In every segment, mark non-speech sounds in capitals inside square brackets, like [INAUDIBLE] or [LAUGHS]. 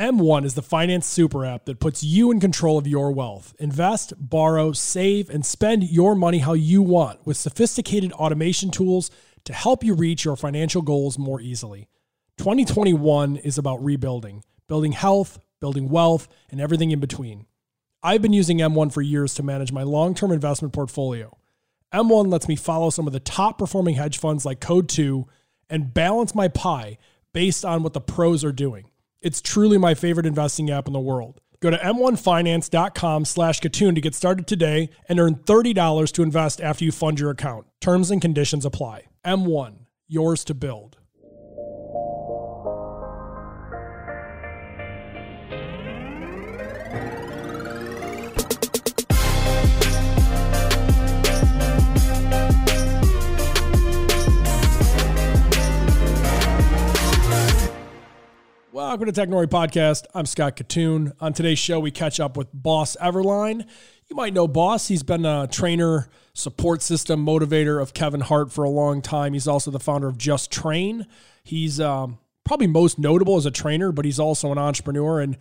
M1 is the finance super app that puts you in control of your wealth. Invest, borrow, save, and spend your money how you want with sophisticated automation tools to help you reach your financial goals more easily. 2021 is about rebuilding, building health, building wealth, and everything in between. I've been using M1 for years to manage my long term investment portfolio. M1 lets me follow some of the top performing hedge funds like Coatue and balance my pie based on what the pros are doing. It's truly my favorite investing app in the world. Go to m1finance.com slash Kitun to get started today and earn $30 to invest after you fund your account. Terms and conditions apply. M1, yours to build. Welcome to Technori Podcast. I'm Scott Kitun. On today's show, we catch up with Boss Everline. You might know Boss. He's been a trainer, support system motivator of Kevin Hart for a long time. He's also the founder of Just Train. He's um, probably most notable as a trainer, but he's also an entrepreneur. And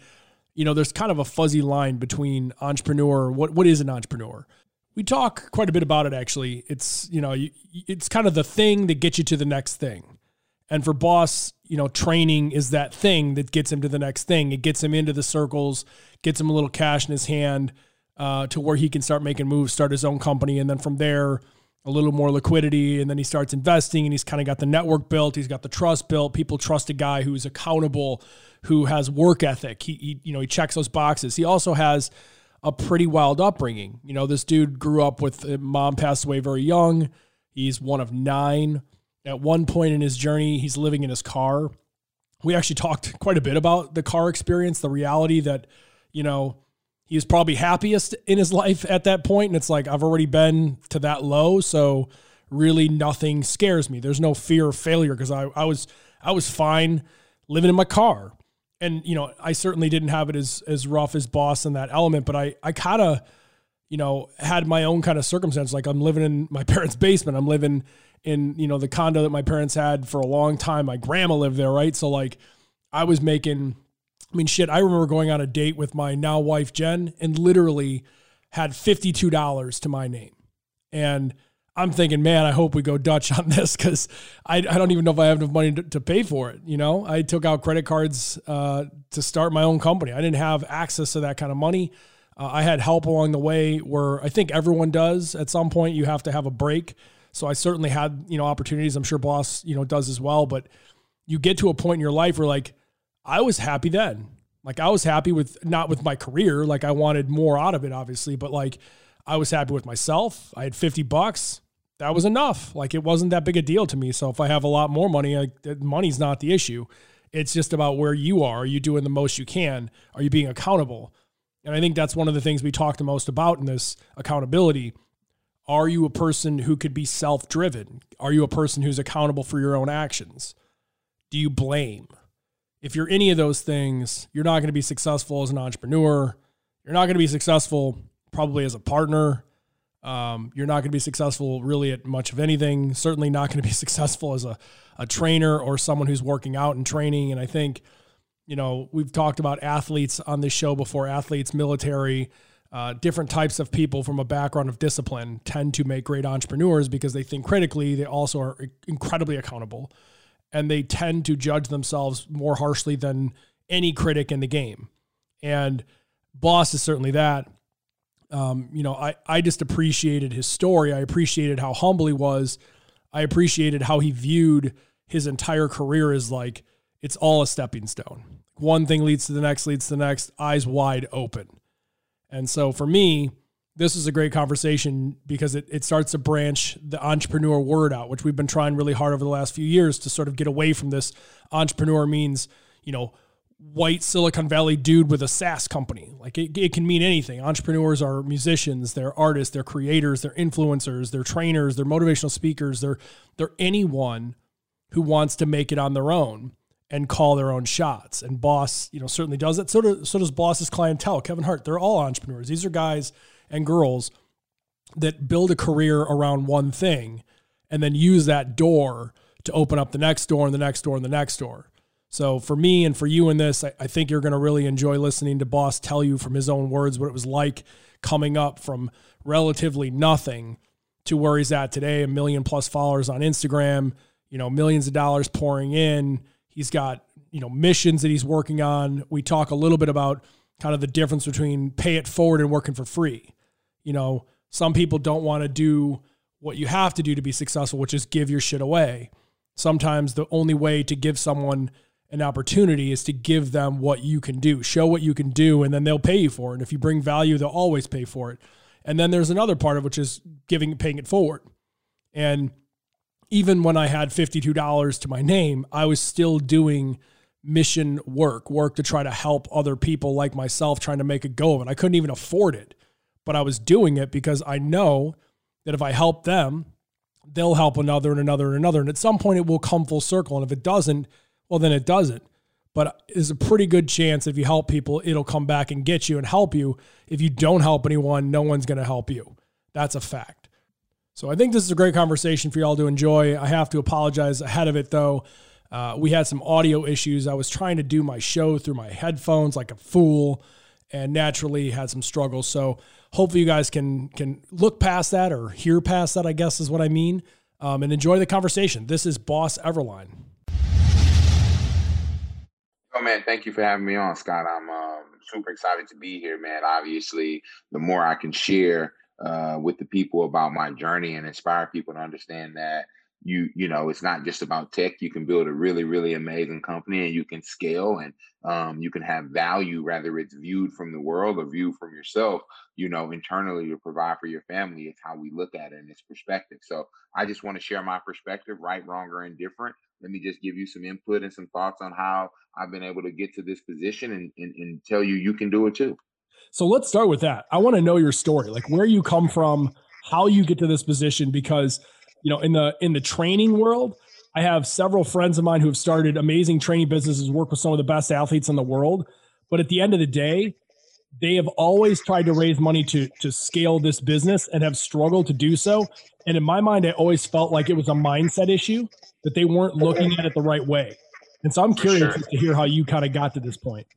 you know, there's kind of a fuzzy line between entrepreneur. What what is an entrepreneur? We talk quite a bit about it. Actually, it's you know, it's kind of the thing that gets you to the next thing. And for Boss, you know, training is that thing that gets him to the next thing. It gets him into the circles, gets him a little cash in his hand uh, to where he can start making moves, start his own company. And then from there, a little more liquidity. And then he starts investing and he's kind of got the network built. He's got the trust built. People trust a guy who's accountable, who has work ethic. He, he you know, he checks those boxes. He also has a pretty wild upbringing. You know, this dude grew up with uh, mom passed away very young. He's one of nine at one point in his journey, he's living in his car. We actually talked quite a bit about the car experience, the reality that, you know, he was probably happiest in his [LAUGHS] life at that point. And it's like, I've already been to that low. So really nothing scares me. There's no fear of failure because I, I was I was fine living in my car. And, you know, I certainly didn't have it as as rough as boss in that element, but I I kind of, you know, had my own kind of circumstance. Like I'm living in my [LAUGHS] parents' basement. I'm living in you know the condo that my parents had for a long time. My grandma lived there, right? So like I was making I mean shit, I remember going on a date with my now wife Jen and literally had $52 to my name. And I'm thinking, man, I hope we go Dutch [LAUGHS] on this because I, I don't even know if I have enough money to, to pay for it. You know, I took out credit cards uh, to start my own company. I didn't have access to that kind of money. Uh, I had help along the way where I think everyone does at some point. You have to have a break. So I certainly had, you know, opportunities. I'm sure boss, you know, does as well. But you get to a point in your life where like I was happy then. Like I was happy with not with my career. Like I wanted more out of it, obviously, but like I was happy with myself. I had 50 bucks. That was enough. Like it wasn't that big a deal to me. So if I have a lot more money, money's not the issue. It's just about where you are. Are you doing the most you can? Are you being accountable? And I think that's one of the things we talk the most about in this accountability are you a person who could be self driven? Are you a person who's accountable for your own actions? Do you blame? If you're any of those things, you're not going to be successful as an entrepreneur. You're not going to be successful probably as a partner. Um, you're not going to be successful really at much of anything. Certainly not going to be [LAUGHS] successful as a, a trainer or someone who's working out and training. And I think, you know, we've talked about athletes on this show before athletes, military, uh, different types of people from a background of discipline tend to make great entrepreneurs because they think critically. They also are incredibly accountable, and they tend to judge themselves more harshly than any critic in the game. And Boss is certainly that. Um, you know, I, I just appreciated his story. I appreciated how humble he was. I appreciated how he viewed his entire career as like it's all a stepping stone. One thing leads to the next, leads to the next, eyes wide open. And so for me, this is a great conversation because it, it starts to branch the entrepreneur word out, which we've been trying really hard over the last few years to sort of get away from this entrepreneur means, you know, white Silicon Valley dude with a SaaS company. Like it, it can mean anything. Entrepreneurs are musicians, they're artists, they're creators, they're influencers, they're trainers, they're motivational speakers, they're they're anyone who wants to make it on their own and call their own shots. And Boss, you know, certainly does it. So, so does Boss's clientele. Kevin Hart, they're all entrepreneurs. These are guys and girls that build a career around one thing and then use that door to open up the next door and the next door and the next door. So for me and for you in this, I, I think you're going to really enjoy listening to Boss tell you from his own words what it was like coming up from relatively nothing to where he's at today, a million plus followers on Instagram, you know, millions of dollars pouring in. He's got, you know, missions that he's working on. We talk a little bit about kind of the difference between pay it forward and working for free. You know, some people don't want to do what you have to do to be successful, which is give your shit away. Sometimes the only way to give someone an opportunity is to give them what you can do, show what you can do, and then they'll pay you for it. And if you bring value, they'll always pay for it. And then there's another part of which is giving, paying it forward. And even when I had $52 to my name, I was still doing mission work, work to try to help other people like myself trying to make a go of it. I couldn't even afford it, but I was doing it because I know that if I help them, they'll help another and another and another. And at some point it will come full circle. And if it doesn't, well, then it doesn't. But there's a pretty good chance if you help people, it'll come back and get you and help you. If you don't help anyone, no one's going to help you. That's a fact. So I think this is a great conversation for y'all to enjoy. I have to apologize ahead of it though. Uh, we had some audio issues. I was trying to do my show through my headphones like a fool, and naturally had some struggles. So hopefully you guys can can look past that or hear past that. I guess is what I mean, um, and enjoy the conversation. This is Boss Everline. Oh man, thank you for having me on, Scott. I'm um, super excited to be here, man. Obviously, the more I can share uh, with the people about my journey and inspire people to understand that you you know it's not just about tech. You can build a really really amazing company and you can scale and um, you can have value whether it's viewed from the world or viewed from yourself you know internally to provide for your family. It's how we look at it and its perspective. So i just want to share my perspective right wrong or indifferent. Let me just give you some input and some thoughts on how i've been able to get to this position and, and, and tell you you can do it too so let's start with that. I want to know your story like where you come from how you get to this position because you know in the in the training world i have several friends of mine who have started amazing training businesses work with some of the best athletes in the world. But at the end of the day they have always tried to raise money to to scale this business and have struggled to do so. And in my mind i always felt like it was a mindset issue that they weren't looking at it the right way. And so i'm curious sure. to hear how you kind of got to this point.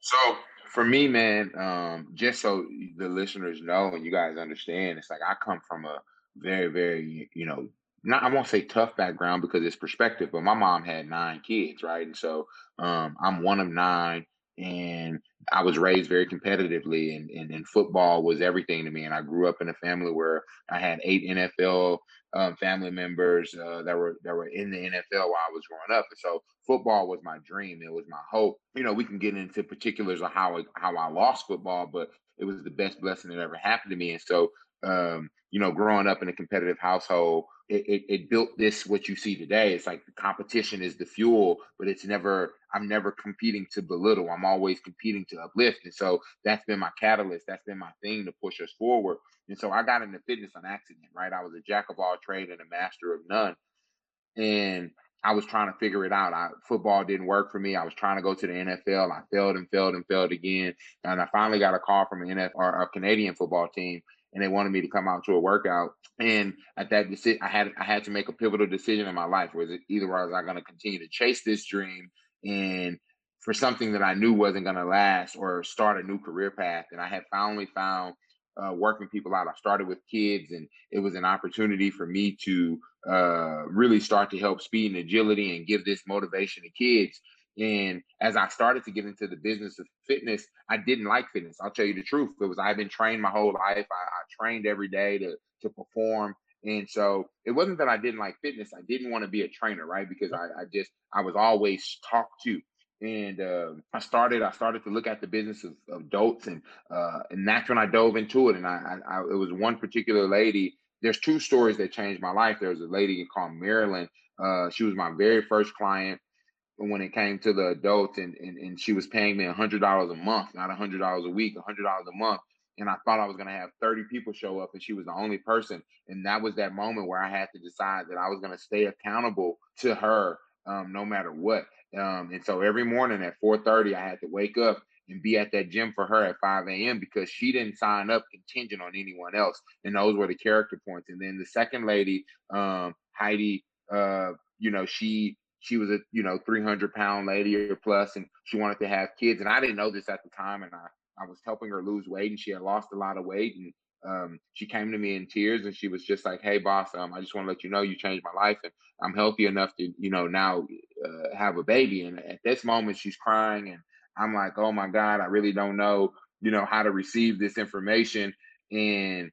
So for me man um, just so the listeners know and you guys understand it's like i come from a very, very, you know, not I won't say tough background because it's perspective, but my mom had nine kids, right? And so um, I'm one of nine, and I was raised very competitively, and, and, and football was everything to me. And I grew up in a family where I had eight NFL um, family members uh, that were that were in the NFL while I was growing up, and so football was my dream. It was my hope. You know, we can get into particulars of how how I lost football, but it was the best blessing that ever happened to me. And so um, you know, growing up in a competitive household, it, it, it, built this what you see today. It's like the competition is the fuel, but it's never. I'm never competing to belittle. I'm always competing to uplift, and so that's been my catalyst. That's been my thing to push us forward. And so I got into fitness on accident. Right, I was a jack of all trade and a master of none, and I was trying to figure it out. I, football didn't work for me. I was trying to go to the NFL. I failed and failed and failed again. And I finally got a call from an NFL or a Canadian football team and they wanted me to come out to a workout. And at that decision, I had I had to make a pivotal decision in my life. Was it either was I going to continue to chase this dream and for something that I knew wasn't going to last, or start a new career path? And I had finally found uh, working people out. I started with kids, and it was an opportunity for me to uh, really start to help speed and agility and give this motivation to kids. And as I started to get into the business of fitness, I didn't like fitness. I'll tell you the truth. It was I've been trained my whole life. I, I trained every day to to perform. And so it wasn't that I didn't like fitness. I didn't want to be a trainer, right? Because I, I just I was always talked to. And uh, I started I started to look at the business of, of adults and uh, and that's when I dove into it. And I, I, I it was one particular lady. There's two stories that changed my life. There was a lady called Marilyn. Uh, she was my very first client when it came to the adults and, and, and she was paying me a hundred dollars a month, not a hundred dollars a week, a hundred dollars a month. And I thought I was going to have 30 people show up and she was the only person. And that was that moment where I had to decide that I was going to stay accountable to her um, no matter what. Um, and so every morning at 4:30, I had to wake up and be at that gym for her at 5 a.m. because she didn't sign up contingent on anyone else. And those were the character points. And then the second lady, um, Heidi, uh, you know, she she was a you know 300 pound lady or plus, and she wanted to have kids. And I didn't know this at the time, and I I was helping her lose weight, and she had lost a lot of weight, and um, she came to me in tears, and she was just like, "Hey, boss, um, I just want to let you know you changed my life, and I'm healthy enough to you know now uh, have a baby." And at this moment, she's crying, and I'm like, "Oh my God, I really don't know." you know how to receive this information and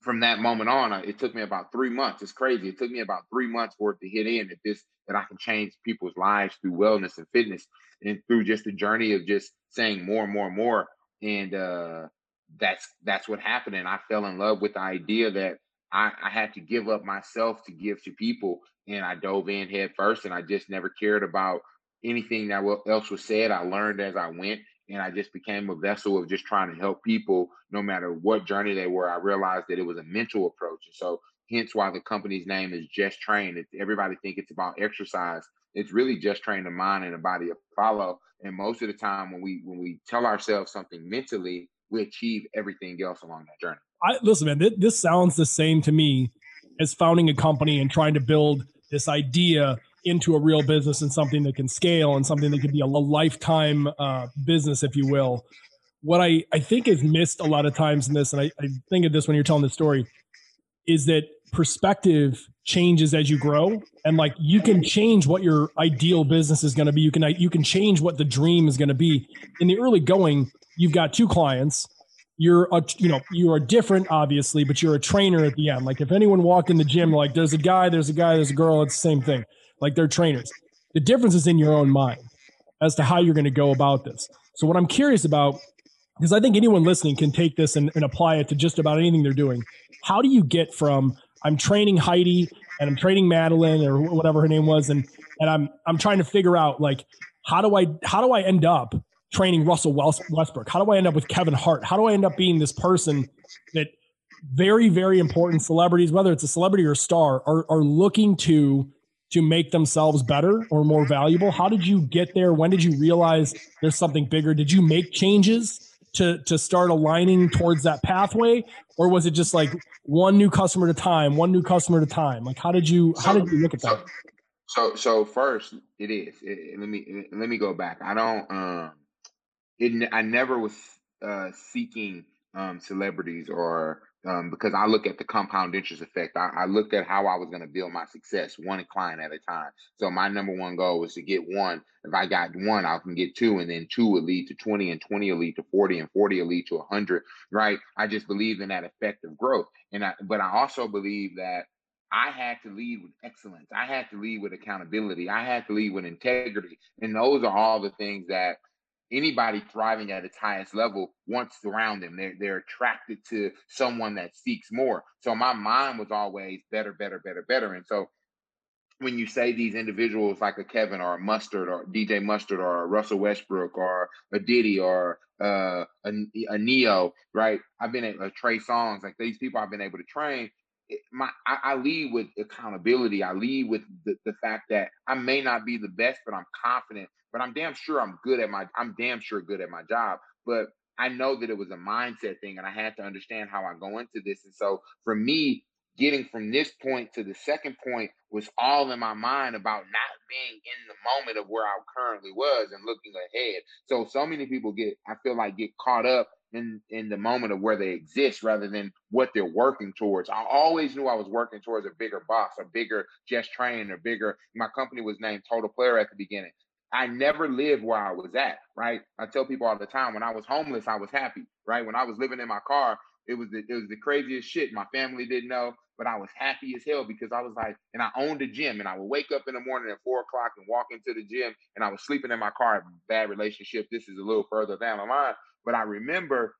from that moment on, it took me about three months. It's crazy. It took me about three months for it to hit in that this that I can change people's lives through wellness and fitness, and through just the journey of just saying more and more and more. And uh, that's that's what happened. And I fell in love with the idea that I, I had to give up myself to give to people, and I dove in head first. And I just never cared about anything that else was said. I learned as I went, and I just became a vessel of just trying to help people no matter what journey they were. I realized that it was a mental approach. And so hence why the company's name is Just Train. It's, everybody think it's about exercise. It's really just train the mind and the body of follow. And most of the time when we when we tell ourselves something mentally, we achieve everything else along that journey. I listen, man, this sounds the same to me as founding a company and trying to build this idea into a real business and something that can scale and something that can be a, lifetime uh, business, if you will. What I, I think is missed a lot of times in this, and I, I think of this when you're telling the story, is that perspective changes as you grow. And like you can change what your ideal business is going to be. You can you can change what the dream is going to be. In the early going you've got two clients. You're a you know you are different obviously but you're a trainer at the end. Like if anyone walked in the gym like there's a guy there's a guy there's a girl it's the same thing like they're trainers. The difference is in your own mind as to how you're going to go about this. So, what I'm curious about, because I think anyone listening can take this and, and apply it to just about anything they're doing. How do you get from I'm training Heidi and I'm training Madeline or whatever her name was, and and I'm I'm trying to figure out like how do I how do I end up training Russell Westbrook? How do I end up with Kevin Hart? How do I end up being this person that very very important celebrities, whether it's a celebrity or a star, are are looking to to make themselves better or more valuable? How did you get there? When did you realize there's something bigger? Did you make changes to to start aligning towards that pathway, or was it just like one new customer at a time, one new customer at a time? Like how did you how did you look at that? So so first, it is. It, let me let me go back. I don't. Um, it. I never was uh, seeking um, celebrities or um, because I look at the compound interest effect. I, I looked at how I was going to build my success one client at a time. So my number one goal was to get one. If I got one, I can get two, and then two will lead to 20, and 20 will lead to 40, and 40 will lead to 100, right? I just believe in that effect of growth. And I, but I also believe that I had to lead with excellence. I had to lead with accountability. I had to lead with integrity. And those are all the things that anybody thriving at its highest level wants around them. They're they're attracted to someone that seeks more. So my mind was always better, better, better, better. And so when you say these individuals like a Kevin or a Mustard or DJ Mustard or a Russell Westbrook or a Diddy or uh, a, a Ne-Yo, right? I've been at uh, Trey Songz, like these people I've been able to train. My I, I, lead with accountability. I lead with the, the fact that I may not be the best, but I'm confident but I'm damn sure I'm good at my I'm damn sure good at my job. But I know that it was a mindset thing and I had to understand how I go into this. And so for me, getting from this point to the second point was all in my mind about not being in the moment of where I currently was and looking ahead. So so many people get I feel like get caught up in in the moment of where they exist rather than what they're working towards. I always knew I was working towards a bigger boss, a bigger just train, a bigger my company was named Total Player at the beginning. I never lived where I was at, right? I tell people all the time when I was homeless, I was happy, right? When I was living in my car, it was the, it was the craziest shit. My family didn't know, but I was happy as hell because I was like, and I owned a gym, and I would wake up in the morning at four o'clock and walk into the gym, and I was sleeping in my car. Bad relationship. This is a little further down the line, but I remember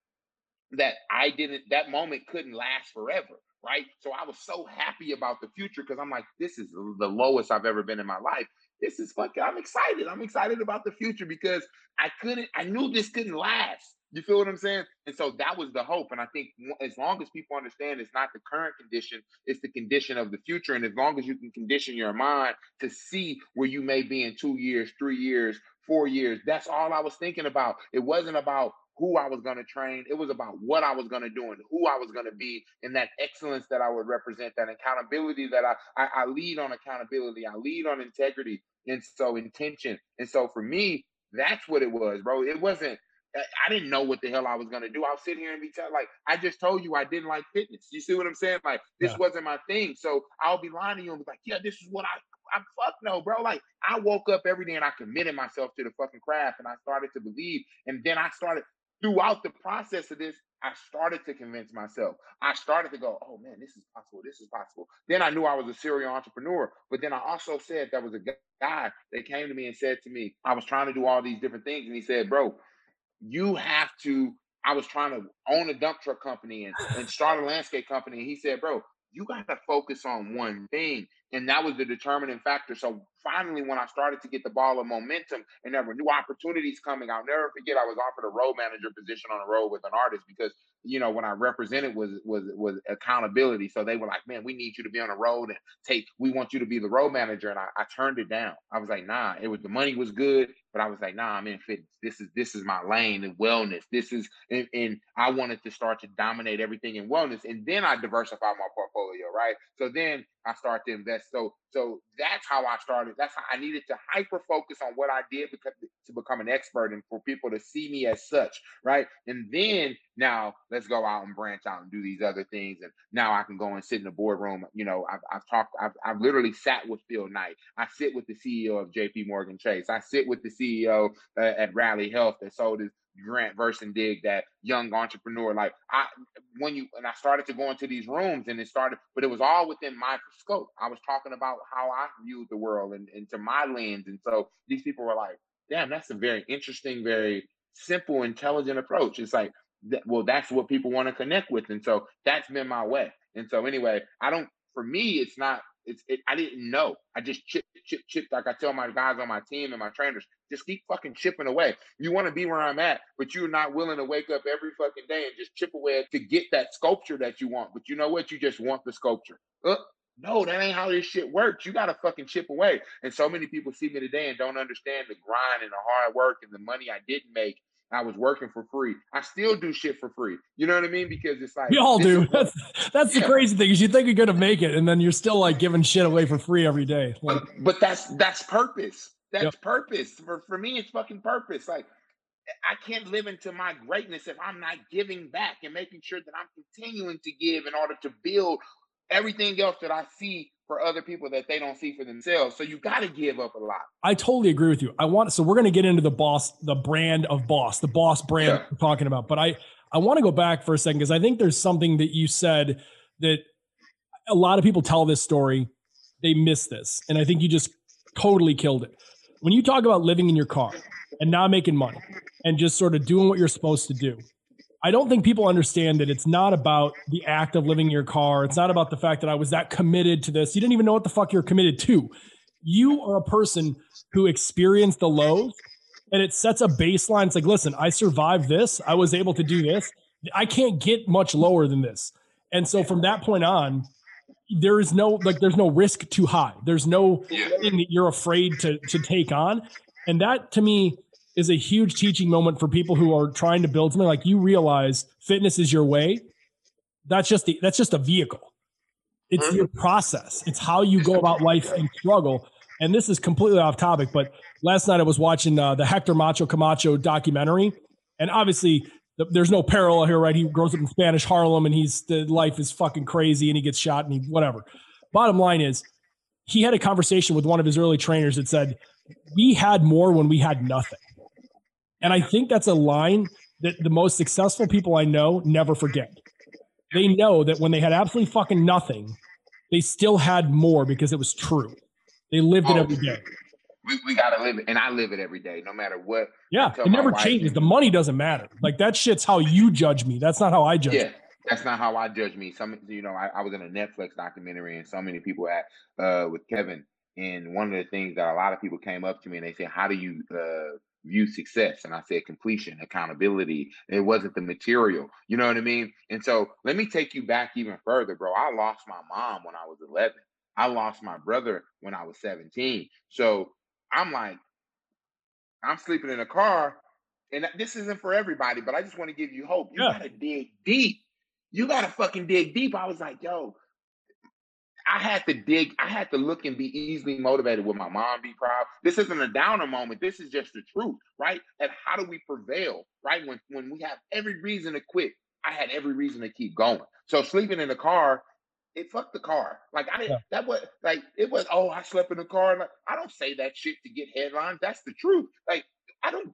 that I didn't. That moment couldn't last forever, right? So I was so happy about the future because I'm like, this is the lowest I've ever been in my life this is fucking, I'm excited. I'm excited about the future because I couldn't, I knew this couldn't last. You feel what I'm saying? And so that was the hope. And I think as long as people understand it's not the current condition, it's the condition of the future. And as long as you can condition your mind to see where you may be in two years, three years, four years, that's all I was thinking about. It wasn't about who I was going to train. It was about what I was going to do and who I was going to be and that excellence that I would represent, that accountability that I, I, I lead on accountability. I lead on integrity. And so intention. And so for me, that's what it was, bro. It wasn't, I didn't know what the hell I was gonna do. I'll sit here and be tell, like, I just told you I didn't like fitness. You see what I'm saying? Like, this yeah. wasn't my thing. So I'll be lying to you and be like, yeah, this is what I I'm fuck no, bro. Like I woke up every day and I committed myself to the fucking craft and I started to believe. And then I started throughout the process of this, I started to convince myself. I started to go, oh man, this is possible. This is possible. Then I knew I was a serial entrepreneur. But then I also said there was a guy that came to me and said to me, I was trying to do all these different things. And he said, bro, you have to. I was trying to own a dump truck company and, and start a landscape company. And he said, bro, you got to focus on one thing. And that was the determining factor. So finally, when I started to get the ball of momentum and there were new opportunities coming, I'll never forget I was offered a road manager position on a road with an artist because you know, when I represented was was was accountability. So they were like, man, we need you to be on the road and take, we want you to be the road manager. And I, I turned it down. I was like, nah, it was the money was good, but I was like, nah, I'm in fitness. This is this is my lane in wellness. This is and, and I wanted to start to dominate everything in wellness. And then I diversified my portfolio, right? So then I started to invest. So so that's how I started. That's how I needed to hyper focus on what I did because to become an expert and for people to see me as such, right? And then now let's go out and branch out and do these other things. And now I can go and sit in the boardroom. You know, I've, I've talked, I've, I've literally sat with Phil Knight. I sit with the CEO of JP Morgan Chase. I sit with the CEO uh, at Rally Health that sold his Grant Verstandig, that young entrepreneur. Like I, when you and I started to go into these rooms, and it started, but it was all within my scope. I was talking about how I viewed the world and into my lens, and so these people were like, "Damn, that's a very interesting, very simple, intelligent approach." It's like, well, that's what people want to connect with, and so that's been my way. And so anyway, I don't. For me, it's not it's it, I didn't know. I just chip, chip, chip. Like I tell my guys on my team and my trainers, just keep fucking chipping away. You want to be where I'm at, but you're not willing to wake up every fucking day and just chip away to get that sculpture that you want. But you know what? You just want the sculpture. Uh, no, that ain't how this shit works. You gotta fucking chip away. And so many people see me today and don't understand the grind and the hard work and the money I didn't make I was working for free. I still do shit for free. You know what I mean? Because it's like we all do. [LAUGHS] That's that's yeah. the crazy thing is you think you're gonna make it, and then you're still like giving shit away for free every day. Like, but, but that's that's purpose. That's yep. purpose. For for me, it's fucking purpose. Like I can't live into my greatness if I'm not giving back and making sure that I'm continuing to give in order to build everything else that I see for other people that they don't see for themselves. So you got to give up a lot. I totally agree with you. I want so we're going to get into the boss, the brand of boss, the boss brand yeah. we're talking about. But I I want to go back for a second because I think there's something that you said that a lot of people tell this story, they miss this, and I think you just totally killed it. When you talk about living in your car and not making money and just sort of doing what you're supposed to do, I don't think people understand that it's not about the act of living in your car. It's not about the fact that I was that committed to this. You didn't even know what the fuck you're committed to. You are a person who experienced the lows and it sets a baseline. It's like, listen, I survived this. I was able to do this. I can't get much lower than this. And so from that point on, there is no like there's no risk too high. There's no thing that you're afraid to to take on. And that to me is a huge teaching moment for people who are trying to build something. Like you realize fitness is your way. That's just the that's just a vehicle. It's mm-hmm. your process. It's how you go about life and struggle. And this is completely off topic but last night i was watching uh, the hector macho camacho documentary. And obviously the, there's no parallel here right? He grows up in spanish harlem and he's the life is fucking crazy and he gets shot and he whatever. Bottom line is he had a conversation with one of his early trainers that said we had more when we had nothing and I think that's a line that the most successful people I know never forget. They know that when they had absolutely fucking nothing, they still had more because it was true. They lived oh, it every day. We, we gotta live it, and I live it every day, no matter what. Yeah, it never changes. The money doesn't matter. Like that shit's how you judge me. That's not how I judge. Yeah, that's not how I judge me. Some, you know, I, I was in a Netflix documentary, and so many people at uh, with Kevin, and one of the things that a lot of people came up to me and they said, "How do you uh, view success and I said completion, accountability. It wasn't the material. You know what I mean? And so let me take you back even further, bro. I lost my mom when I was 11. I lost my brother when I was 17. So I'm like, I'm sleeping in a car and this isn't for everybody, but I just want to give you hope. You yeah. gotta dig deep. You gotta fucking dig deep. I was like, yo, I had to dig, I had to look and be easily motivated. Will my mom be proud? This isn't a downer moment. This is just the truth, right? And how do we prevail, right? When when we have every reason to quit, I had every reason to keep going. So sleeping in the car, it fucked the car. Like I didn't yeah. that was like it was, oh, I slept in the car. Like, I don't say that shit to get headlines. That's the truth. Like I don't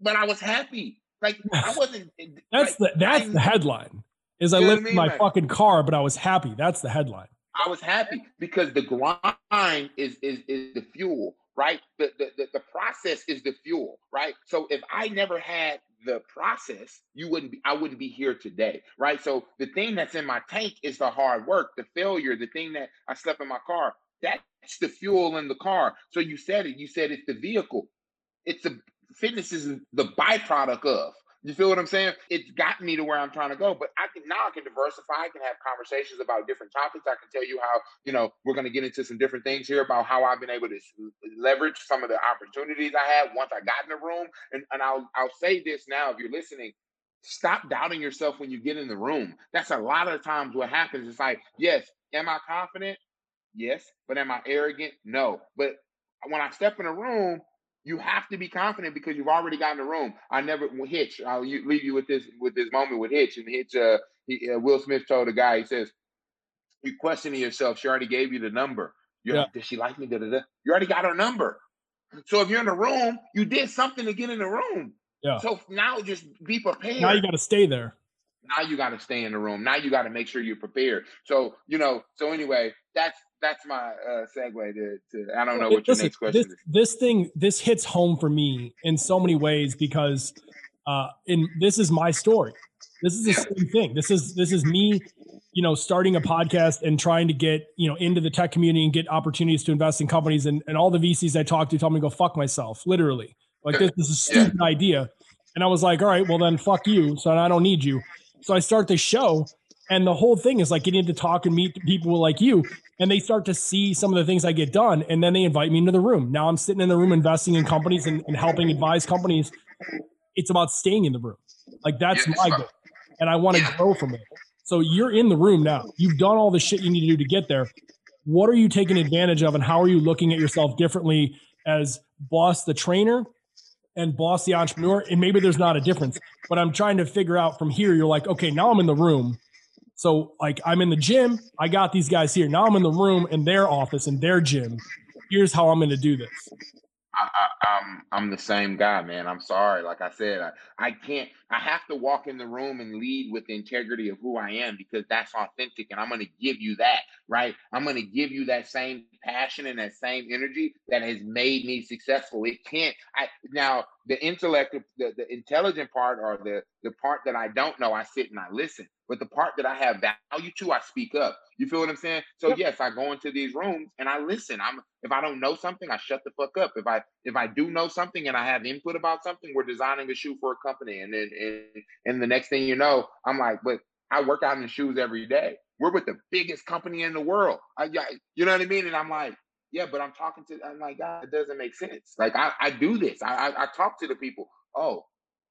but I was happy. Like I [LAUGHS] wasn't That's like, the that's the headline is I lived in my like, fucking car, but I was happy. That's the headline. I was happy because the grind is is is the fuel, right? The, the the the process is the fuel, right? So if I never had the process, you wouldn't be I wouldn't be here today, right? So the thing that's in my tank is the hard work, the failure, the thing that I slept in my car. That's the fuel in the car. So you said it. You said it's the vehicle. It's the fitness is the byproduct of. You feel what I'm saying? It's got me to where I'm trying to go. But I can now I can diversify. I can have conversations about different topics. I can tell you how, you know, we're going to get into some different things here about how I've been able to leverage some of the opportunities I had once I got in the room. And, and I'll I'll say this now if you're listening, stop doubting yourself when you get in the room. That's a lot of times what happens. It's like, yes, am I confident? Yes. But am I arrogant? No. But when I step in a room, you have to be confident because you've already got in the room. I never Hitch. I'll leave you with this with this moment with Hitch and Hitch. Uh, he, uh, Will Smith told a guy. He says, "You questioning yourself. She already gave you the number. You're yeah. Does she like me? Da, da, da. You already got her number. So if you're in the room, you did something to get in the room. Yeah. So now just be prepared. Now you got to stay there. Now you got to stay in the room. Now you got to make sure you're prepared. So you know. So anyway, that's that's my uh, segue to, to I don't know what your next question this, is. This thing this hits home for me in so many ways because uh in this is my story. This is the same thing. This is this is me, you know, starting a podcast and trying to get, you know, into the tech community and get opportunities to invest in companies and, and all the VCs I talked to told me to go fuck myself, literally. Like this, this is a stupid yeah. idea. And I was like, all right, well then fuck you. So I don't need you. So I start this show and the whole thing is like getting to talk and meet people like you and they start to see some of the things I get done, and then they invite me into the room. Now I'm sitting in the room investing in companies and, and helping advise companies. It's about staying in the room. Like that's yeah, my goal. And I want to yeah. grow from it. So you're in the room now. You've done all the shit you need to do to get there. What are you taking advantage of, and how are you looking at yourself differently as boss the trainer and boss the entrepreneur? And maybe there's not a difference, but I'm trying to figure out from here. You're like, okay, now I'm in the room so like I'm in the gym, I got these guys here. Now I'm in the room in their office in their gym. Here's how I'm going to do this. I, I, I'm I'm the same guy, man. I'm sorry. Like I said, I, I can't. I have to walk in the room and lead with the integrity of who I am because that's authentic, and I'm going to give you that, right? I'm going to give you that same passion and that same energy that has made me successful. It can't. I now the intellect, the, the intelligent part, or the the part that I don't know, I sit and I listen. But the part that I have value to, I speak up. You feel what I'm saying? So yep. yes, I go into these rooms and I listen. I'm if I don't know something, I shut the fuck up. If I if I do know something and I have input about something, we're designing a shoe for a company, and then and, and the next thing you know, I'm like, but I work out in the shoes every day. We're with the biggest company in the world. I, you know what I mean? And I'm like, yeah, but I'm talking to. I'm like, God, it doesn't make sense. Like I, I do this. I, I, I talk to the people. Oh,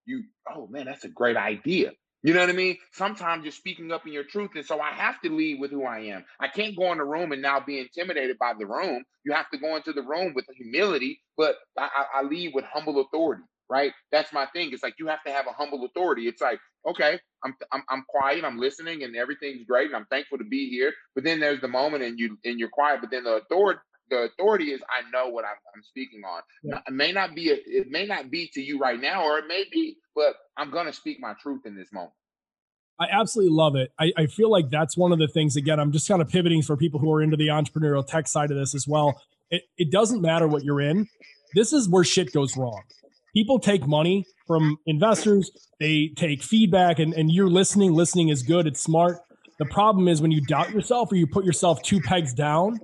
you. Oh man, that's a great idea. You know what I mean? Sometimes you're speaking up in your truth. And so I have to lead with who I am. I can't go in the room and now be intimidated by the room. You have to go into the room with humility, but I, I, I lead with humble authority, right? That's my thing. It's like you have to have a humble authority. It's like, okay, I'm, I'm I'm quiet, I'm listening, and everything's great, and I'm thankful to be here. But then there's the moment and you and you're quiet, but then the authority the authority is I know what I'm, I'm speaking on. Yeah. It may not be a, it may not be to you right now, or it may be, but I'm gonna speak my truth in this moment. I absolutely love it. I, I feel like that's one of the things. Again, I'm just kind of pivoting for people who are into the entrepreneurial tech side of this as well. It, it doesn't matter what you're in. This is where shit goes wrong. People take money from investors. They take feedback, and, and you're listening. Listening is good. It's smart. The problem is when you doubt yourself or you put yourself two pegs down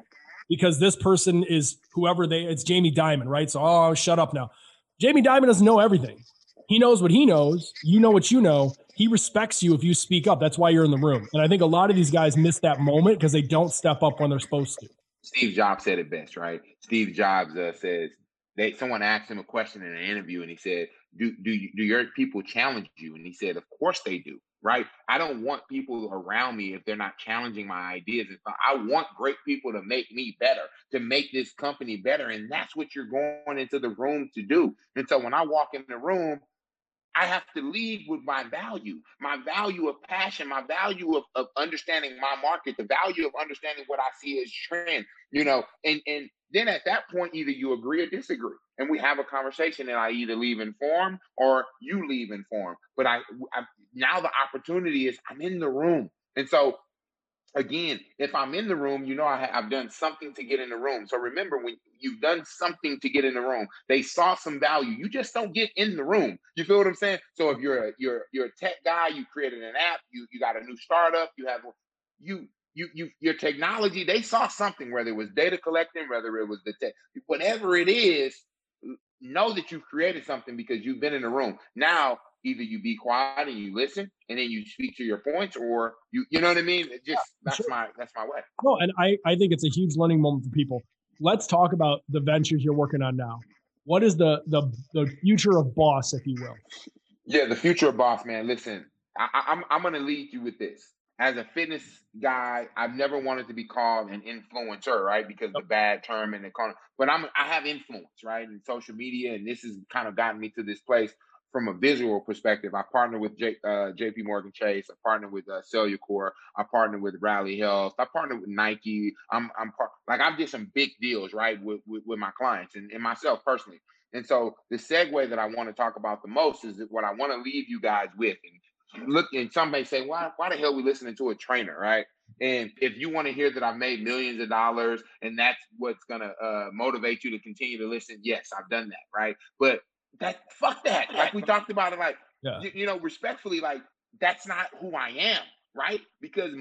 because this person is whoever they it's Jamie Dimon, right? So oh shut up now. Jamie Dimon doesn't know everything. He knows what he knows. You know what you know. He respects you if you speak up. That's why you're in the room. And I think a lot of these guys miss that moment because they don't step up when they're supposed to. Steve Jobs said it best, right? Steve Jobs uh, says they someone asked him a question in an interview and he said, do do do your people challenge you? And he said, of course they do. Right. I don't want people around me if they're not challenging my ideas. I want great people to make me better, to make this company better. And that's what you're going into the room to do. And so when I walk in the room, I have to lead with my value, my value of passion, my value of, of understanding my market, the value of understanding what I see as trend, you know, and and then at that point, either you agree or disagree, and we have a conversation, and I either leave informed or you leave informed. But I, I now the opportunity is I'm in the room, and so again, if I'm in the room, you know I have done something to get in the room. So remember, when you've done something to get in the room, they saw some value. You just don't get in the room. You feel what I'm saying? So if you're a you're you're a tech guy, you created an app, you you got a new startup, you have you you you your technology. They saw something, whether it was data collecting, whether it was the tech, whatever it is. Know that you've created something because you've been in the room. Now either you be quiet and you listen and then you speak to your points or you you know what I mean? It just yeah, that's sure. my that's my way. No, and I, I think it's a huge learning moment for people. Let's talk about the ventures you're working on now. What is the the the future of boss, if you will? Yeah, the future of boss, man. Listen, I, I'm I'm gonna lead you with this. As a fitness guy, I've never wanted to be called an influencer, right? Because the bad term and the corner. but I'm I have influence, right? In social media, and this has kind of gotten me to this place from a visual perspective, I partner with J, uh, JP Morgan Chase. I partner with uh, Cellucor. I partner with Rally Health. I partner with Nike. I'm, I'm par- like, I've did some big deals, right, with, with, with my clients and, and myself personally. And so the segue that I want to talk about the most is what I want to leave you guys with. And look, and some may say, why, why the hell we listening to a trainer, right? And if you want to hear that I've made millions of dollars and that's what's going to uh, motivate you to continue to listen, yes, I've done that, right? But that fuck that. Like we talked about it, like yeah. you, you know, respectfully, like that's not who I am, right? Because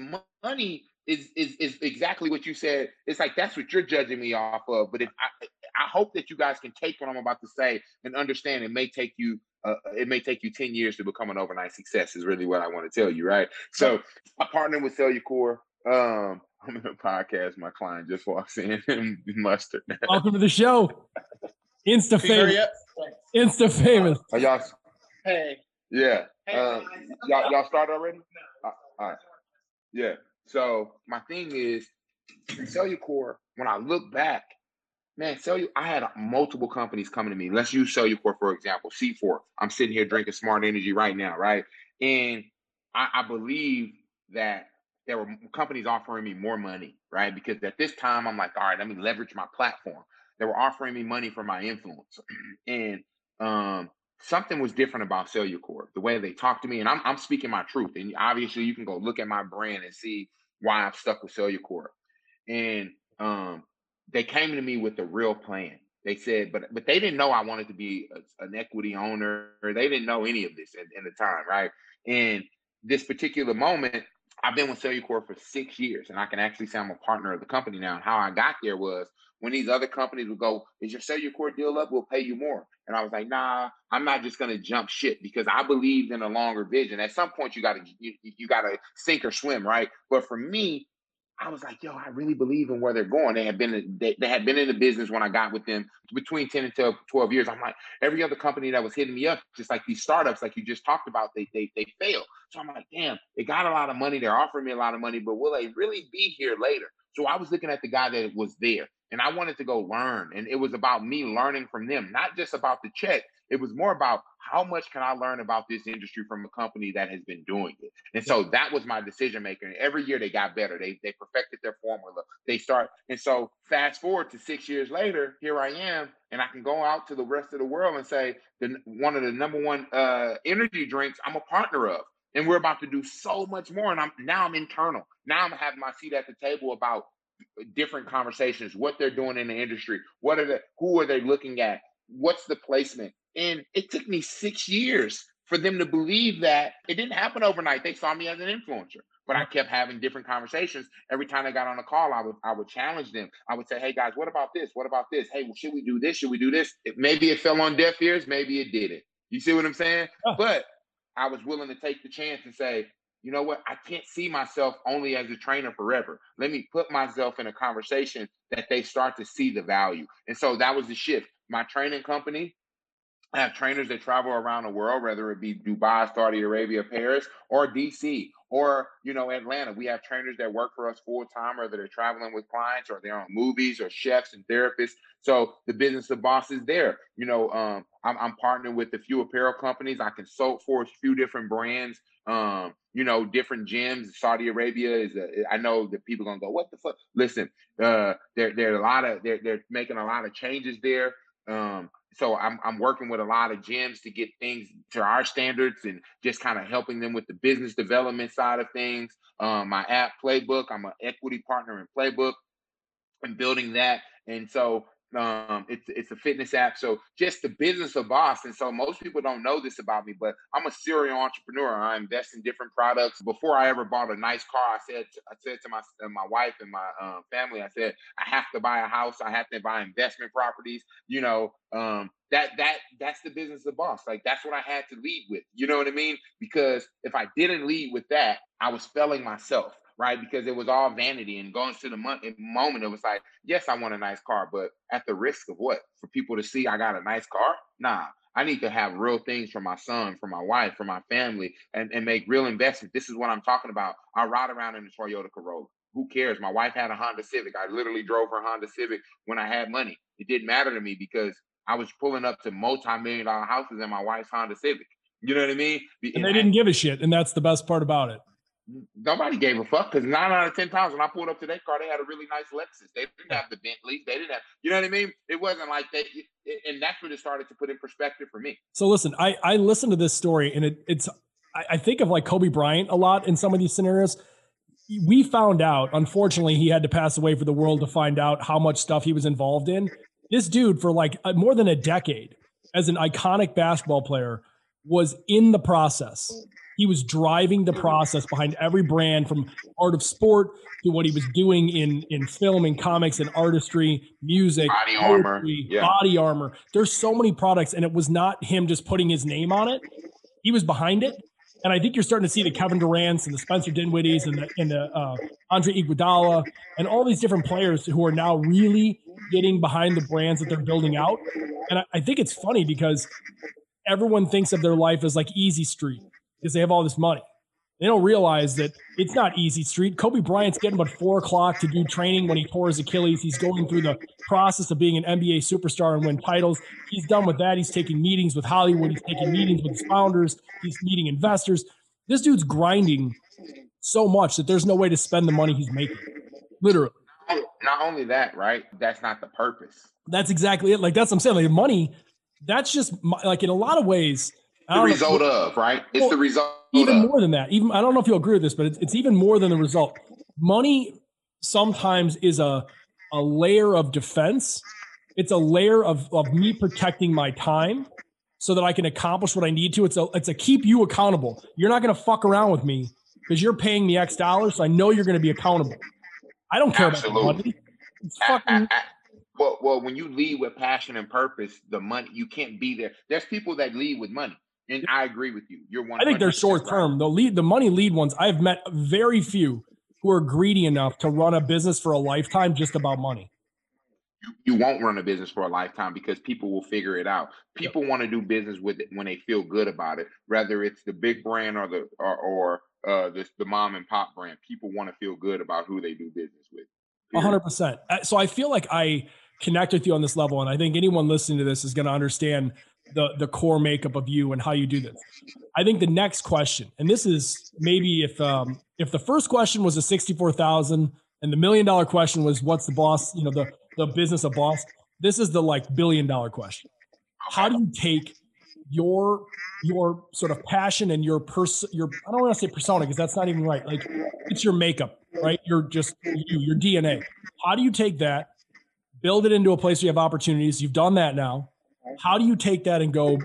money is is is exactly what you said. It's like that's what you're judging me off of. But if I, I hope that you guys can take what I'm about to say and understand it may take you uh, it may take you 10 years to become an overnight success is really what I want to tell you, right? So I partnered with Cellucor. Um, [LAUGHS] I'm in a podcast. My client just walks in and [LAUGHS] mustard. Welcome to the show. [LAUGHS] Insta famous. Insta famous. Are y'all? Hey. Yeah. Uh, y'all, y'all started already? Uh, all right. Yeah. So my thing is, Cellucor. When I look back, man, Cellucor. I had multiple companies coming to me. Let's use Cellucor for example. C4. I'm sitting here drinking Smart Energy right now, right? And I, I believe that there were companies offering me more money, right? Because at this time, I'm like, all right, let me leverage my platform. They were offering me money for my influence, [CLEARS THROAT] and um, something was different about Cellucor. The way they talked to me, and I'm I'm speaking my truth. And obviously, you can go look at my brand and see why I'm stuck with Cellucor. And um, they came to me with a real plan. They said, but but they didn't know I wanted to be a, an equity owner. They didn't know any of this at, at the time, right? And this particular moment, I've been with Cellucor for six years, and I can actually say I'm a partner of the company now. And how I got there was when these other companies would go, "Is your Cellucor deal up? We'll pay you more." And I was like, "Nah, I'm not just gonna jump ship because I believe in a longer vision. At some point, you gotta you, you gotta sink or swim, right? But for me, I was like, yo, I really believe in where they're going. They had been they, they had been in the business when I got with them between 10 and 12, 12 years. I'm like, every other company that was hitting me up, just like these startups, like you just talked about, they they they fail. So I'm like, damn, they got a lot of money, they're offering me a lot of money, but will they really be here later? So I was looking at the guy that was there and I wanted to go learn. And it was about me learning from them, not just about the check. It was more about how much can I learn about this industry from a company that has been doing it. And so that was my decision maker. And every year they got better. They they perfected their formula. They start. And so fast forward to six years later, here I am, and I can go out to the rest of the world and say the one of the number one uh, energy drinks I'm a partner of. And we're about to do so much more. And I'm now I'm internal. Now I'm having my seat at the table about different conversations, what they're doing in the industry, what are the who are they looking at, what's the placement. And it took me six years for them to believe that it didn't happen overnight. They saw me as an influencer. But I kept having different conversations. Every time I got on a call, I would I would challenge them. I would say, "Hey guys, what about this? What about this? Hey, well, should we do this? Should we do this?" It, maybe it fell on deaf ears. Maybe it didn't. You see what I'm saying? But I was willing to take the chance and say, you know what? I can't see myself only as a trainer forever. Let me put myself in a conversation that they start to see the value. And so that was the shift. My training company, I have trainers that travel around the world, whether it be Dubai, Saudi Arabia, Paris, or DC, or you know Atlanta. We have trainers that work for us full time, whether they're traveling with clients or they're on movies or chefs and therapists. So the business of boss is there. You know, um, I'm, I'm partnering with a few apparel companies. I consult for a few different brands. Um, you know, different gyms. Saudi Arabia is. A, I know that people are gonna go, what the fuck? Listen, uh, there there are a lot of they're they're making a lot of changes there. Um, so I'm I'm working with a lot of gyms to get things to our standards and just kind of helping them with the business development side of things. Um, my app Playbook, I'm an equity partner in Playbook and building that. And so um, it's it's a fitness app. So just the business of Boston. And so most people don't know this about me, but I'm a serial entrepreneur. I invest in different products. Before I ever bought a nice car, I said I said to my my wife and my um, family, I said I have to buy a house. I have to buy investment properties. You know, um, that that that's the business of boss. Like that's what I had to lead with. You know what I mean? Because if I didn't lead with that, I was failing myself right? Because it was all vanity and going to the moment, it was like, yes, I want a nice car, but at the risk of what? For people to see I got a nice car? Nah, I need to have real things for my son, for my wife, for my family, and, and make real investments. This is what I'm talking about. I ride around in a Toyota Corolla. Who cares? My wife had a Honda Civic. I literally drove her Honda Civic when I had money. It didn't matter to me because I was pulling up to multi-million dollar houses in my wife's Honda Civic. You know what I mean? And, and they didn't give a shit, and that's the best part about it nobody gave a fuck because nine out of ten times when I pulled up to their car, they had a really nice Lexus. They didn't have the Bentley. They didn't have, you know what I mean? It wasn't like they, and that's what it started to put in perspective for me. So listen, I I listened to this story and it, it's I, I think of like Kobe Bryant a lot in some of these scenarios. We found out, unfortunately, he had to pass away for the world to find out how much stuff he was involved in. This dude, for like uh, more than a decade, as an iconic basketball player, was in the process he was driving the process behind every brand from art of sport to what he was doing in in film and comics and artistry, music, BodyArmor, yeah. BodyArmor. There's so many products, and it was not him just putting his name on it. He was behind it. And I think you're starting to see the Kevin Durant's and the Spencer Dinwiddies and the, and the uh, Andre Iguodala and all these different players who are now really getting behind the brands that they're building out. And I, I think it's funny because everyone thinks of their life as like easy street because they have all this money. They don't realize that it's not easy street. Kobe Bryant's getting about four o'clock to do training when he tore his Achilles. He's going through the process of being an NBA superstar and win titles. He's done with that. He's taking meetings with Hollywood. He's taking meetings with his founders. He's meeting investors. This dude's grinding so much that there's no way to spend the money he's making. Literally. Not only that, right? That's not the purpose. That's exactly it. Like that's what I'm saying. Like money, that's just like in a lot of ways – the result know, of right. It's well, the result. Even of. more than that. Even I don't know if you'll agree with this, but it's, it's even more than the result. Money sometimes is a a layer of defense. It's a layer of of me protecting my time so that I can accomplish what I need to. It's a it's a keep you accountable. You're not going to fuck around with me because you're paying me X dollars. So I know you're going to be accountable. I don't care Absolutely. about money. It's fucking. well, well, when you lead with passion and purpose, the money you can't be there. There's people that lead with money. And I agree with you. You're one. I think they're short term. The lead, the money lead ones. I've met very few who are greedy enough to run a business for a lifetime just about money. You, you won't run a business for a lifetime because people will figure it out. People yep. want to do business with it when they feel good about it, whether it's the big brand or the or, or uh, the the mom and pop brand. People want to feel good about who they do business with. hundred percent. Uh, so I feel like I connect with you on this level, and I think anyone listening to this is going to understand the the core makeup of you and how you do this. I think the next question, and this is maybe if um, if the first question was a sixty four thousand, and the million dollar question was what's the boss, you know, the the business of boss. This is the like billion dollar question. How do you take your your sort of passion and your person your I don't want to say persona because that's not even right. Like it's your makeup, right? You're just you, your DNA. How do you take that, build it into a place where you have opportunities? You've done that now how do you take that and go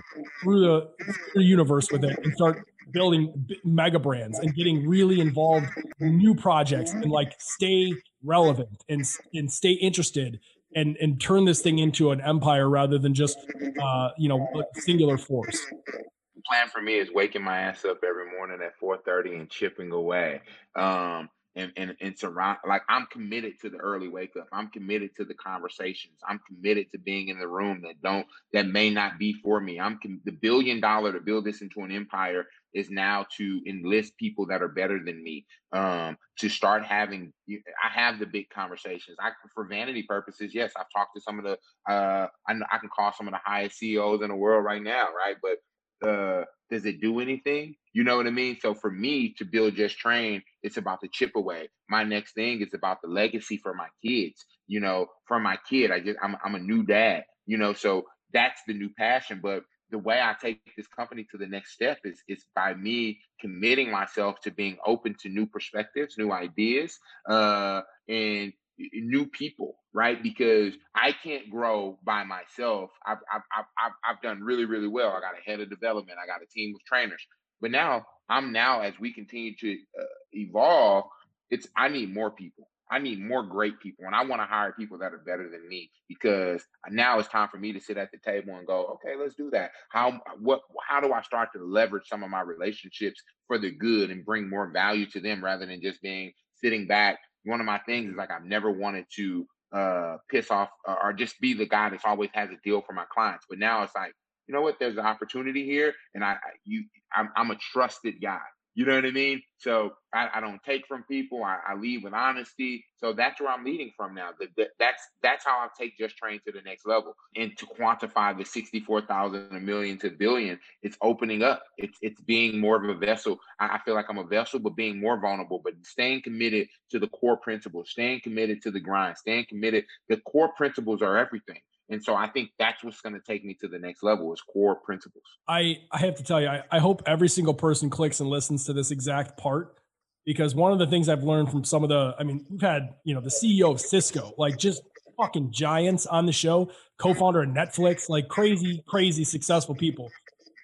through the, through the universe with it and start building mega brands and getting really involved in new projects and like stay relevant and, and stay interested and and turn this thing into an empire rather than just uh, you know singular force? The plan for me is waking my ass up every morning at 4.30 and chipping away. Um, and and, and surround like I'm committed to the early wake up. I'm committed to the conversations. I'm committed to being in the room that don't that may not be for me. I'm com- the billion dollar to build this into an empire is now to enlist people that are better than me. Um, to start having, I have the big conversations. I for vanity purposes, yes, I've talked to some of the. Uh, I, I can call some of the highest CEOs in the world right now, right? But uh, does it do anything? You know what I mean? So for me to build Just Train, it's about the chip away. My next thing is about the legacy for my kids. You know, for my kid, I just I'm I'm a new dad. You know, so that's the new passion. But the way I take this company to the next step is is by me committing myself to being open to new perspectives, new ideas, uh, and new people, right? Because I can't grow by myself. I've, I've, I've, I've done really, really well. I got a head of development. I got a team of trainers. But now I'm now, as we continue to uh, evolve, it's I need more people. I need more great people, and I want to hire people that are better than me because now it's time for me to sit at the table and go, okay, let's do that. How what how do I start to leverage some of my relationships for the good and bring more value to them rather than just being sitting back one of my things is like I've never wanted to uh, piss off or, or just be the guy that's always has a deal for my clients. But now it's like, you know what? There's an opportunity here, and I, I you, I'm, I'm a trusted guy. You know what I mean? So I, I don't take from people. I, I, lead with honesty. So that's where I'm leading from now. That, that's that's how I take Just Train to the next level. And to quantify the 64,000, a million to billion, it's opening up. It's it's being more of a vessel. I, I feel like I'm a vessel, but being more vulnerable, but staying committed to the core principles, staying committed to the grind, staying committed. The core principles are everything. And so I think that's what's going to take me to the next level is core principles. I, I have to tell you, I, I hope every single person clicks and listens to this exact part because one of the things I've learned from some of the, I mean, we've had, you know, the CEO of Cisco, like just fucking giants on the show, co-founder of Netflix, like crazy, crazy successful people.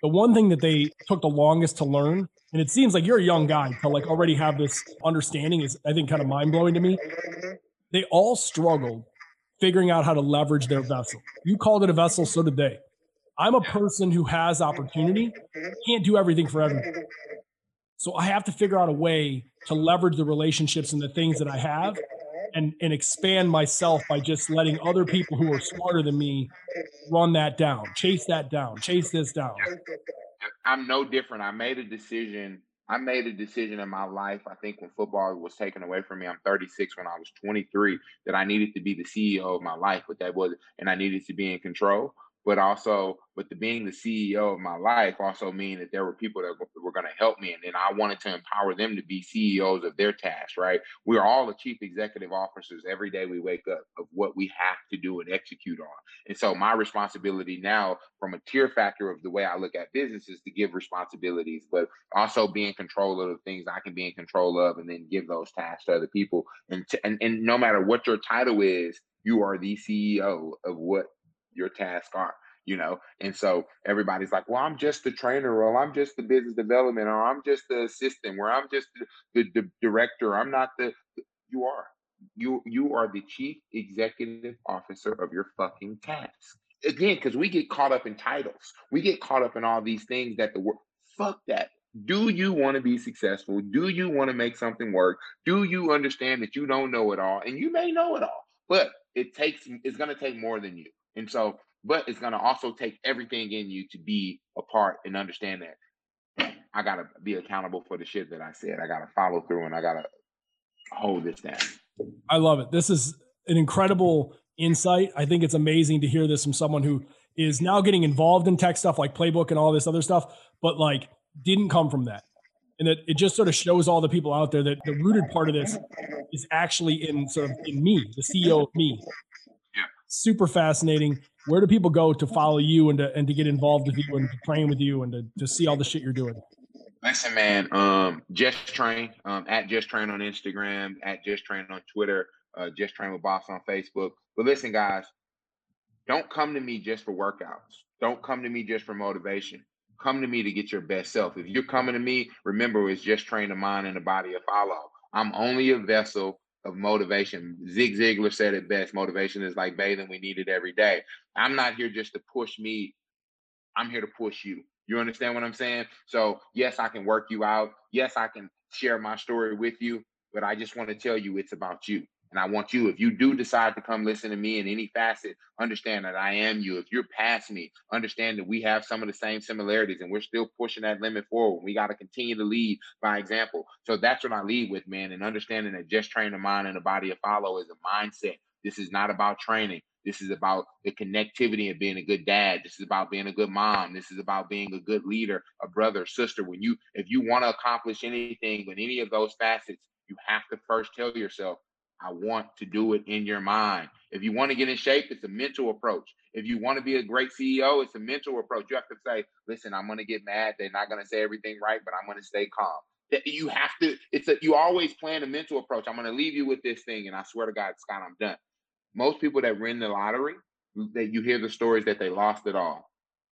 The one thing that they took the longest to learn, and it seems like you're a young guy to like already have this understanding is I think kind of mind blowing to me. They all struggled figuring out how to leverage their vessel. You called it a vessel, so did they. I'm a person who has opportunity, can't do everything for everyone. So I have to figure out a way to leverage the relationships and the things that I have and, and expand myself by just letting other people who are smarter than me run that down, chase that down, chase this down. I'm no different. I made a decision I made a decision in my life. I think when football was taken away from me, I'm 36 when I was 23, that I needed to be the CEO of my life, but that was, and I needed to be in control but also with the being the CEO of my life also mean that there were people that were going to help me and then I wanted to empower them to be CEOs of their tasks, right? We are all the chief executive officers every day we wake up of what we have to do and execute on. And so my responsibility now from a tier factor of the way I look at business is to give responsibilities, but also be in control of the things I can be in control of and then give those tasks to other people. And, to, and, and no matter what your title is, you are the CEO of what your tasks are you know? And so everybody's like well i'm just the trainer or i'm just the business development or i'm just the assistant where i'm just the, the, the director i'm not the you are. You you are the chief executive officer of your fucking task. Again because we get caught up in titles. We get caught up in all these things that the work fuck that. Do you want to be successful? Do you want to make something work? Do you understand that you don't know it all? And you may know it all but it takes it's going to take more than you and so, but it's going to also take everything in you to be a part and understand that [CLEARS THROAT] I got to be accountable for the shit that I said. I got to follow through and I got to hold this down. I love it. This is an incredible insight. I think it's amazing to hear this from someone who is now getting involved in tech stuff like Playbook and all this other stuff, but like didn't come from that. And that it just sort of shows all the people out there that the rooted part of this is actually in sort of in me, the CEO of me, super fascinating. Where do people go to follow you and to, and to get involved with you and to train with you and to, to see all the shit you're doing? Listen, man, um, Just Train, um, at Just Train on Instagram, at Just Train on Twitter, uh, Just Train with Boss on Facebook. But listen, guys, don't come to me just for workouts. Don't come to me just for motivation. Come to me to get your best self. If you're coming to me, remember it's just train the mind and the body to follow. I'm only a vessel of motivation. Zig Ziglar said it best motivation is like bathing, we need it every day. I'm not here just to push me, I'm here to push you. You understand what I'm saying? So, yes, I can work you out. Yes, I can share my story with you. but I just want to tell you it's about you. And I want you, if you do decide to come listen to me in any facet, understand that I am you. If you're past me, understand that we have some of the same similarities and we're still pushing that limit forward. We got to continue to lead by example. So that's what I lead with, man. And understanding that just train the mind and the body of follow is a mindset. This is not about training. This is about the connectivity and being a good dad. This is about being a good mom. This is about being a good leader, a brother, sister. When you, if you want to accomplish anything with any of those facets, you have to first tell yourself, I want to do it in your mind. If you want to get in shape, it's a mental approach. If you want to be a great CEO, it's a mental approach. You have to say, listen, I'm going to get mad. They're not going to say everything right, but I'm going to stay calm. You have to, it's a, you always plan a mental approach. I'm going to leave you with this thing. And I swear to God, Scott, I'm done. Most people that win the lottery, that you hear the stories that they lost it all,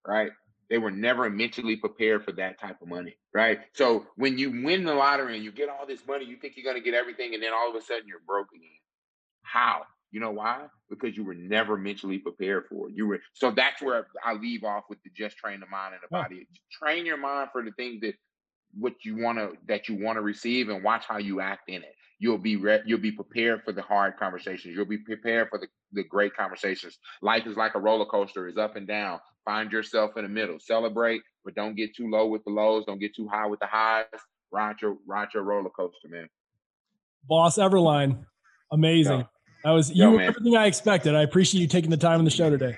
right? They were never mentally prepared for that type of money, right? So when you win the lottery and you get all this money, you think you're going to get everything, and then all of a sudden you're broke again. How? You know why? Because you were never mentally prepared for it. You were so that's where I leave off with the just train the mind and the body. Train your mind for the things that what you want to that you want to receive, and watch how you act in it. You'll be re- you'll be prepared for the hard conversations. You'll be prepared for the, the great conversations. Life is like a roller coaster, is up and down. Find yourself in the middle. Celebrate, but don't get too low with the lows. Don't get too high with the highs. Ride your ride your roller coaster, man. Boss Everline, amazing. Yo. That was you Yo, everything I expected. I appreciate you taking the time on the show today.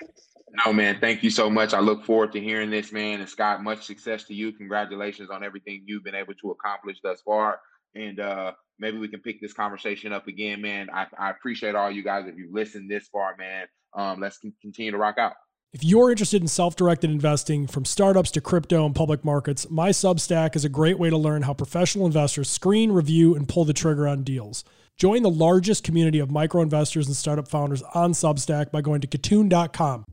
No, man. Thank you so much. I look forward to hearing this, man. And Scott, much success to you. Congratulations on everything you've been able to accomplish thus far. And uh, maybe we can pick this conversation up again, man. I, I appreciate all you guys. If you've listened this far, man, um, let's continue to rock out. If you're interested in self directed investing from startups to crypto and public markets, my Substack is a great way to learn how professional investors screen, review, and pull the trigger on deals. Join the largest community of micro investors and startup founders on Substack by going to kitun.com.